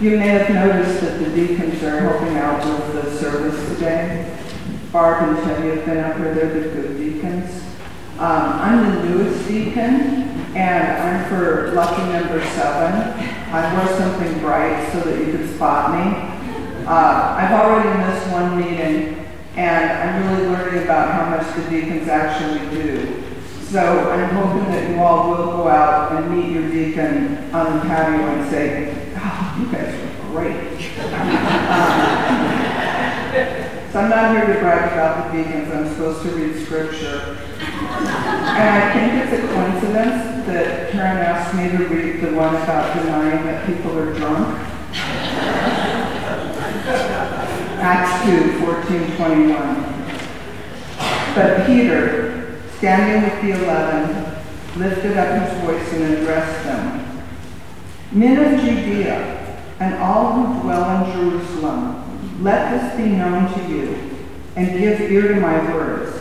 You may have noticed that the deacons are helping out with the service today. Barb and Teddy have been up here, they're the good deacons. Um, I'm the newest deacon, and I'm for lucky number seven. I wore something bright so that you could spot me. Uh, I've already missed one meeting, and I'm really learning about how much the deacons actually do. So I'm hoping that you all will go out and meet your deacon on the patio and say, you guys are great. um, so I'm not here to brag about the deacons, I'm supposed to read scripture. And I think it's a coincidence that Karen asked me to read the one about denying that people are drunk. Acts 2, 14, 21. But Peter, standing with the eleven, lifted up his voice and addressed them. Men of Judea, and all who dwell in Jerusalem, let this be known to you, and give ear to my words.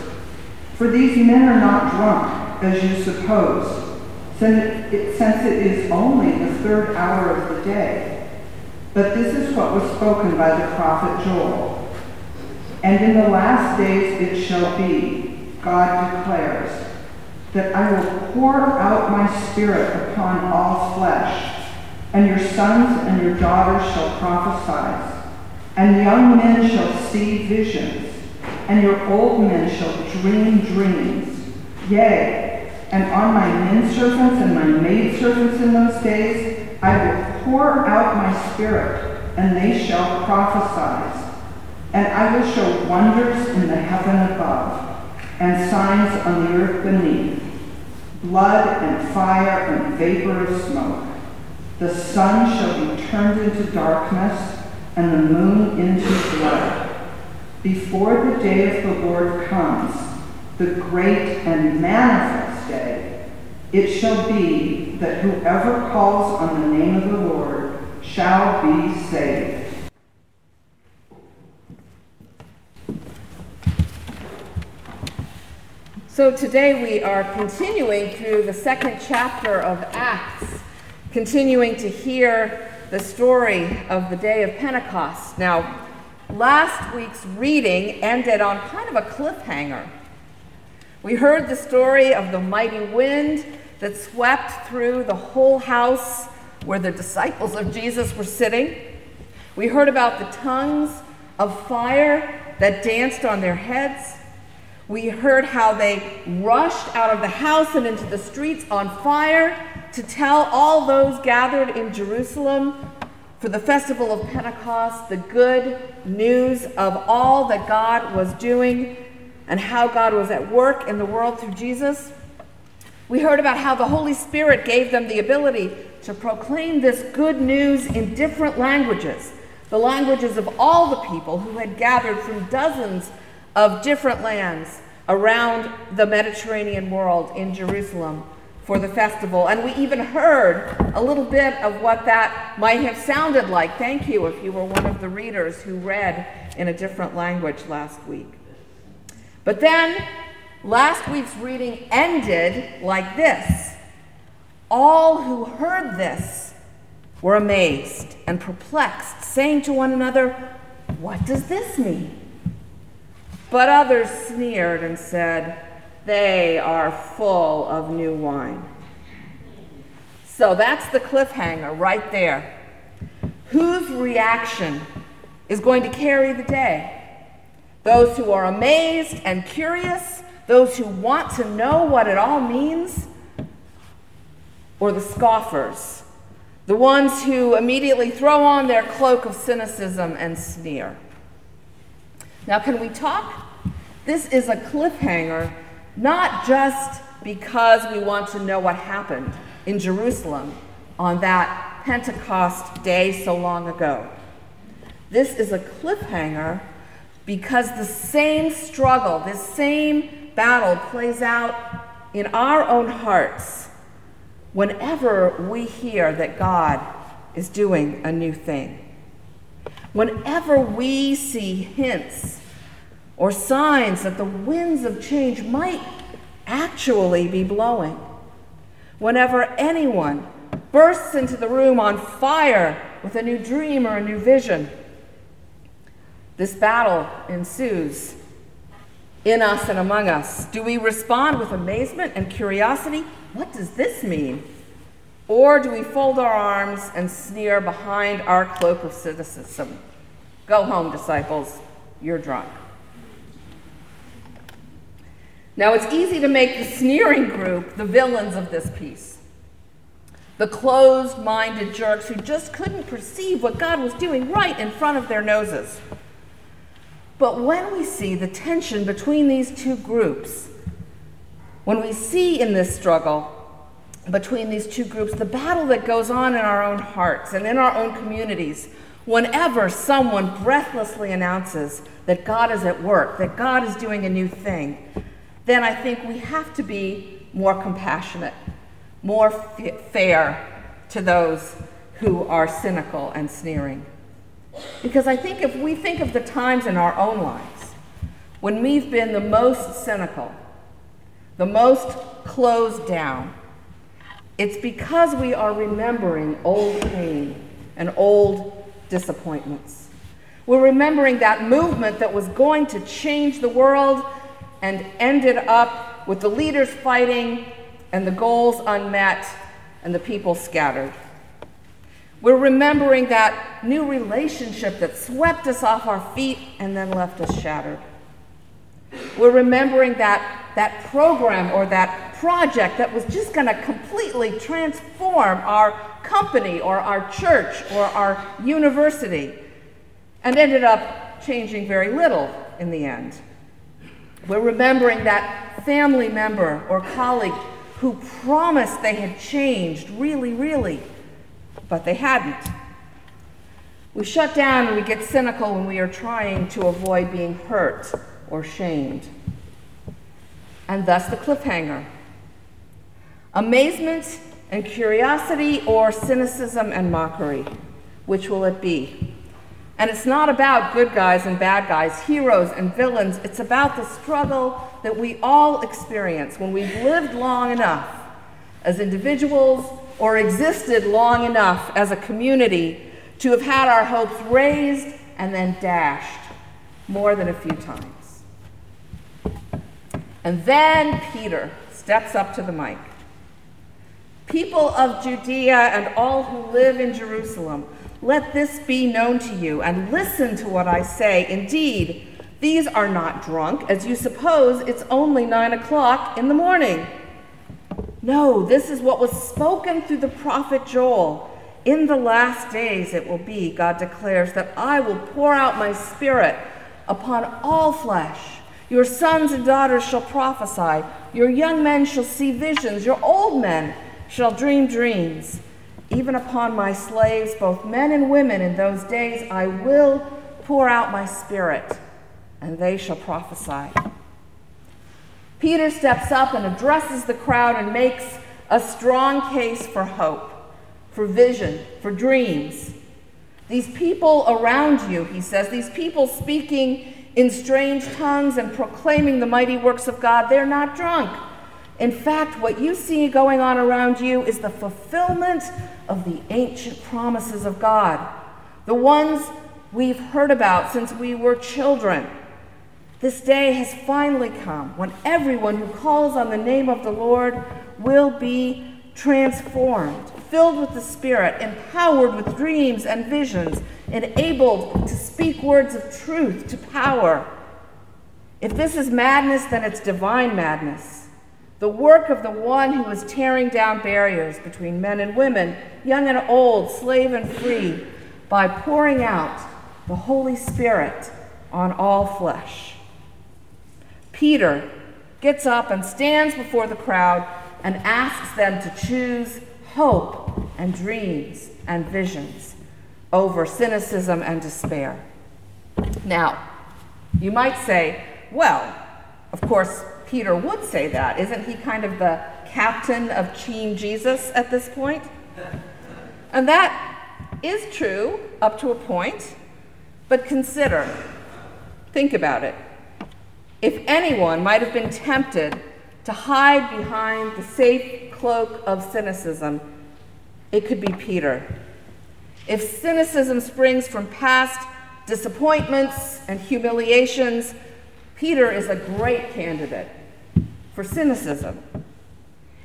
For these men are not drunk, as you suppose, since it is only the third hour of the day. But this is what was spoken by the prophet Joel. And in the last days it shall be, God declares, that I will pour out my spirit upon all flesh, and your sons and your daughters shall prophesy, and young men shall see visions, and your old men shall dream dreams. Yea, and on my men servants and my maid servants in those days I will pour out my spirit, and they shall prophesy. And I will show wonders in the heaven above, and signs on the earth beneath, blood and fire and vapor of smoke. The sun shall be turned into darkness, and the moon into blood, before the day of the Lord comes, the great and manifest day. It shall be that whoever calls on the name of the Lord shall be saved. So today we are continuing through the second chapter of Acts, continuing to hear the story of the day of Pentecost. Now, last week's reading ended on kind of a cliffhanger. We heard the story of the mighty wind that swept through the whole house where the disciples of Jesus were sitting. We heard about the tongues of fire that danced on their heads. We heard how they rushed out of the house and into the streets on fire to tell all those gathered in Jerusalem for the festival of Pentecost the good news of all that God was doing and how God was at work in the world through Jesus. We heard about how the Holy Spirit gave them the ability to proclaim this good news in different languages, the languages of all the people who had gathered from dozens of different lands around the Mediterranean world in Jerusalem for the festival. And we even heard a little bit of what that might have sounded like. Thank you if you were one of the readers who read in a different language last week. But then Last week's reading ended like this All who heard this were amazed and perplexed, saying to one another, What does this mean? But others sneered and said, They are full of new wine. So that's the cliffhanger right there. Whose reaction is going to carry the day? Those who are amazed and curious those who want to know what it all means, or the scoffers, the ones who immediately throw on their cloak of cynicism and sneer. Now, can we talk? This is a cliffhanger, not just because we want to know what happened in Jerusalem on that Pentecost day so long ago. This is a cliffhanger because the same struggle, this same battle plays out in our own hearts whenever we hear that God is doing a new thing. Whenever we see hints or signs that the winds of change might actually be blowing. Whenever anyone bursts into the room on fire with a new dream or a new vision. This battle ensues in us and among us. Do we respond with amazement and curiosity? What does this mean? Or do we fold our arms and sneer behind our cloak of cynicism? Go home, disciples, you're drunk. Now, it's easy to make the sneering group the villains of this piece. The closed minded jerks who just couldn't perceive what God was doing right in front of their noses. But when we see the tension between these two groups, when we see in this struggle between these two groups the battle that goes on in our own hearts and in our own communities, whenever someone breathlessly announces that God is at work, that God is doing a new thing, then I think we have to be more compassionate, more f- fair to those who are cynical and sneering. Because I think if we think of the times in our own lives when we've been the most cynical, the most closed down, it's because we are remembering old pain and old disappointments. We're remembering that movement that was going to change the world and ended up with the leaders fighting and the goals unmet and the people scattered. We're remembering that new relationship that swept us off our feet and then left us shattered. We're remembering that, that program or that project that was just going to completely transform our company or our church or our university and ended up changing very little in the end. We're remembering that family member or colleague who promised they had changed really, really but they hadn't. We shut down and we get cynical when we are trying to avoid being hurt or shamed. And thus the cliffhanger amazement and curiosity, or cynicism and mockery. Which will it be? And it's not about good guys and bad guys, heroes and villains. It's about the struggle that we all experience when we've lived long enough as individuals or existed long enough as a community to have had our hopes raised and then dashed more than a few times. And then Peter steps up to the mic. People of Judea and all who live in Jerusalem, let this be known to you and listen to what I say. Indeed, these are not drunk, as you suppose it's only nine o'clock in the morning. No, this is what was spoken through the prophet Joel. In the last days it will be, God declares, that I will pour out my spirit upon all flesh. Your sons and daughters shall prophesy, your young men shall see visions, your old men shall dream dreams. Even upon my slaves, both men and women, in those days I will pour out my spirit, and they shall prophesy. Peter steps up and addresses the crowd and makes a strong case for hope, for vision, for dreams. These people around you, he says, these people speaking in strange tongues and proclaiming the mighty works of God, they're not drunk. In fact, what you see going on around you is the fulfillment of the ancient promises of God, the ones we've heard about since we were children. This day has finally come when everyone who calls on the name of the Lord will be transformed, filled with the Spirit, empowered with dreams and visions, enabled to speak words of truth to power. If this is madness, then it's divine madness. The work of the one who is tearing down barriers between men and women, young and old, slave and free, by pouring out the Holy Spirit on all flesh. Peter gets up and stands before the crowd and asks them to choose hope and dreams and visions over cynicism and despair. Now, you might say, well, of course, Peter would say that. Isn't he kind of the captain of Team Jesus at this point? And that is true up to a point, but consider, think about it. If anyone might have been tempted to hide behind the safe cloak of cynicism, it could be Peter. If cynicism springs from past disappointments and humiliations, Peter is a great candidate for cynicism.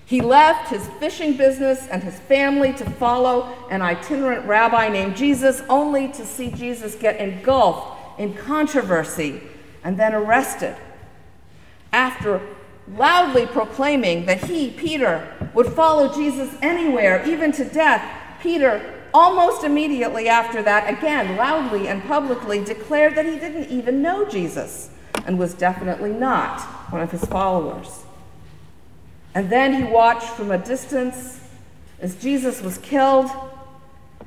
He left his fishing business and his family to follow an itinerant rabbi named Jesus, only to see Jesus get engulfed in controversy and then arrested. After loudly proclaiming that he, Peter, would follow Jesus anywhere, even to death, Peter, almost immediately after that, again loudly and publicly declared that he didn't even know Jesus and was definitely not one of his followers. And then he watched from a distance as Jesus was killed.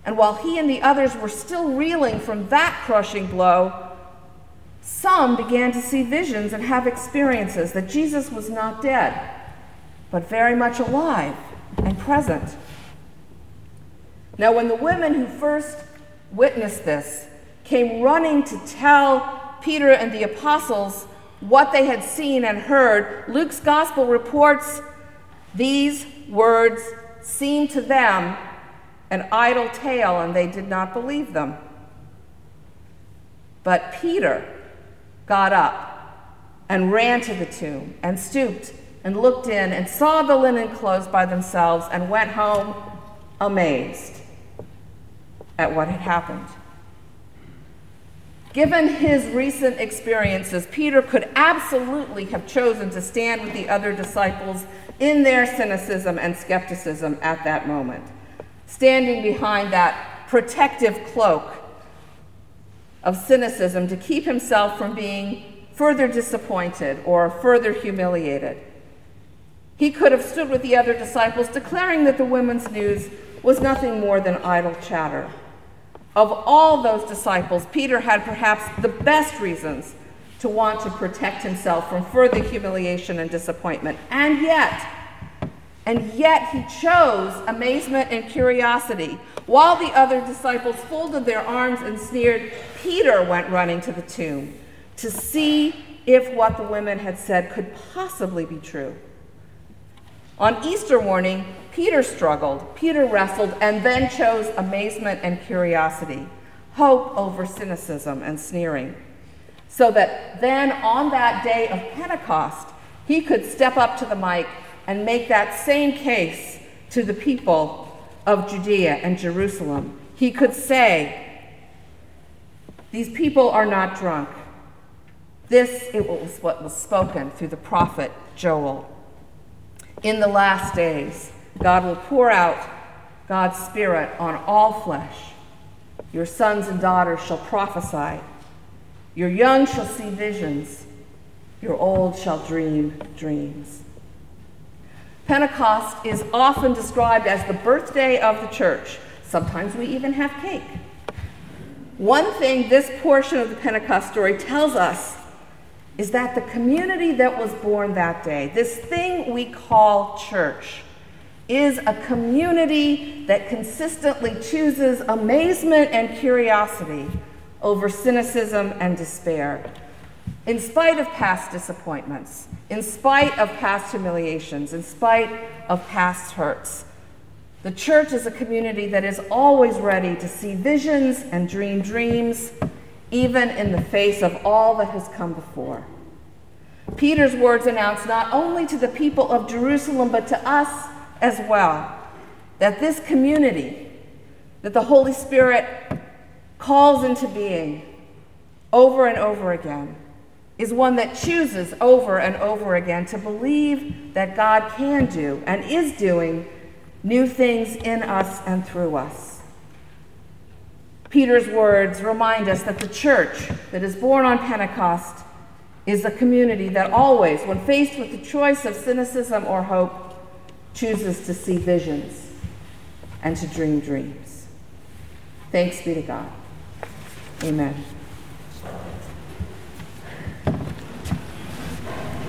And while he and the others were still reeling from that crushing blow, some began to see visions and have experiences that Jesus was not dead, but very much alive and present. Now, when the women who first witnessed this came running to tell Peter and the apostles what they had seen and heard, Luke's gospel reports these words seemed to them an idle tale, and they did not believe them. But Peter got up and ran to the tomb and stooped and looked in and saw the linen clothes by themselves and went home amazed at what had happened. Given his recent experiences, Peter could absolutely have chosen to stand with the other disciples in their cynicism and skepticism at that moment, standing behind that protective cloak of cynicism to keep himself from being further disappointed or further humiliated. He could have stood with the other disciples, declaring that the women's news was nothing more than idle chatter. Of all those disciples, Peter had perhaps the best reasons to want to protect himself from further humiliation and disappointment. And yet, and yet he chose amazement and curiosity. While the other disciples folded their arms and sneered, Peter went running to the tomb to see if what the women had said could possibly be true. On Easter morning, Peter struggled, Peter wrestled, and then chose amazement and curiosity, hope over cynicism and sneering. So that then on that day of Pentecost, he could step up to the mic and make that same case to the people of Judea and Jerusalem. He could say, These people are not drunk. This it was what was spoken through the prophet Joel. In the last days, God will pour out God's Spirit on all flesh. Your sons and daughters shall prophesy. Your young shall see visions. Your old shall dream dreams. Pentecost is often described as the birthday of the church. Sometimes we even have cake. One thing this portion of the Pentecost story tells us is that the community that was born that day, this thing we call church, is a community that consistently chooses amazement and curiosity over cynicism and despair. In spite of past disappointments, in spite of past humiliations, in spite of past hurts, the church is a community that is always ready to see visions and dream dreams, even in the face of all that has come before. Peter's words announce not only to the people of Jerusalem, but to us as well, that this community, that the Holy Spirit calls into being over and over again, is one that chooses over and over again to believe that God can do and is doing new things in us and through us. Peter's words remind us that the church that is born on Pentecost is a community that always, when faced with the choice of cynicism or hope, chooses to see visions and to dream dreams. Thanks be to God. Amen.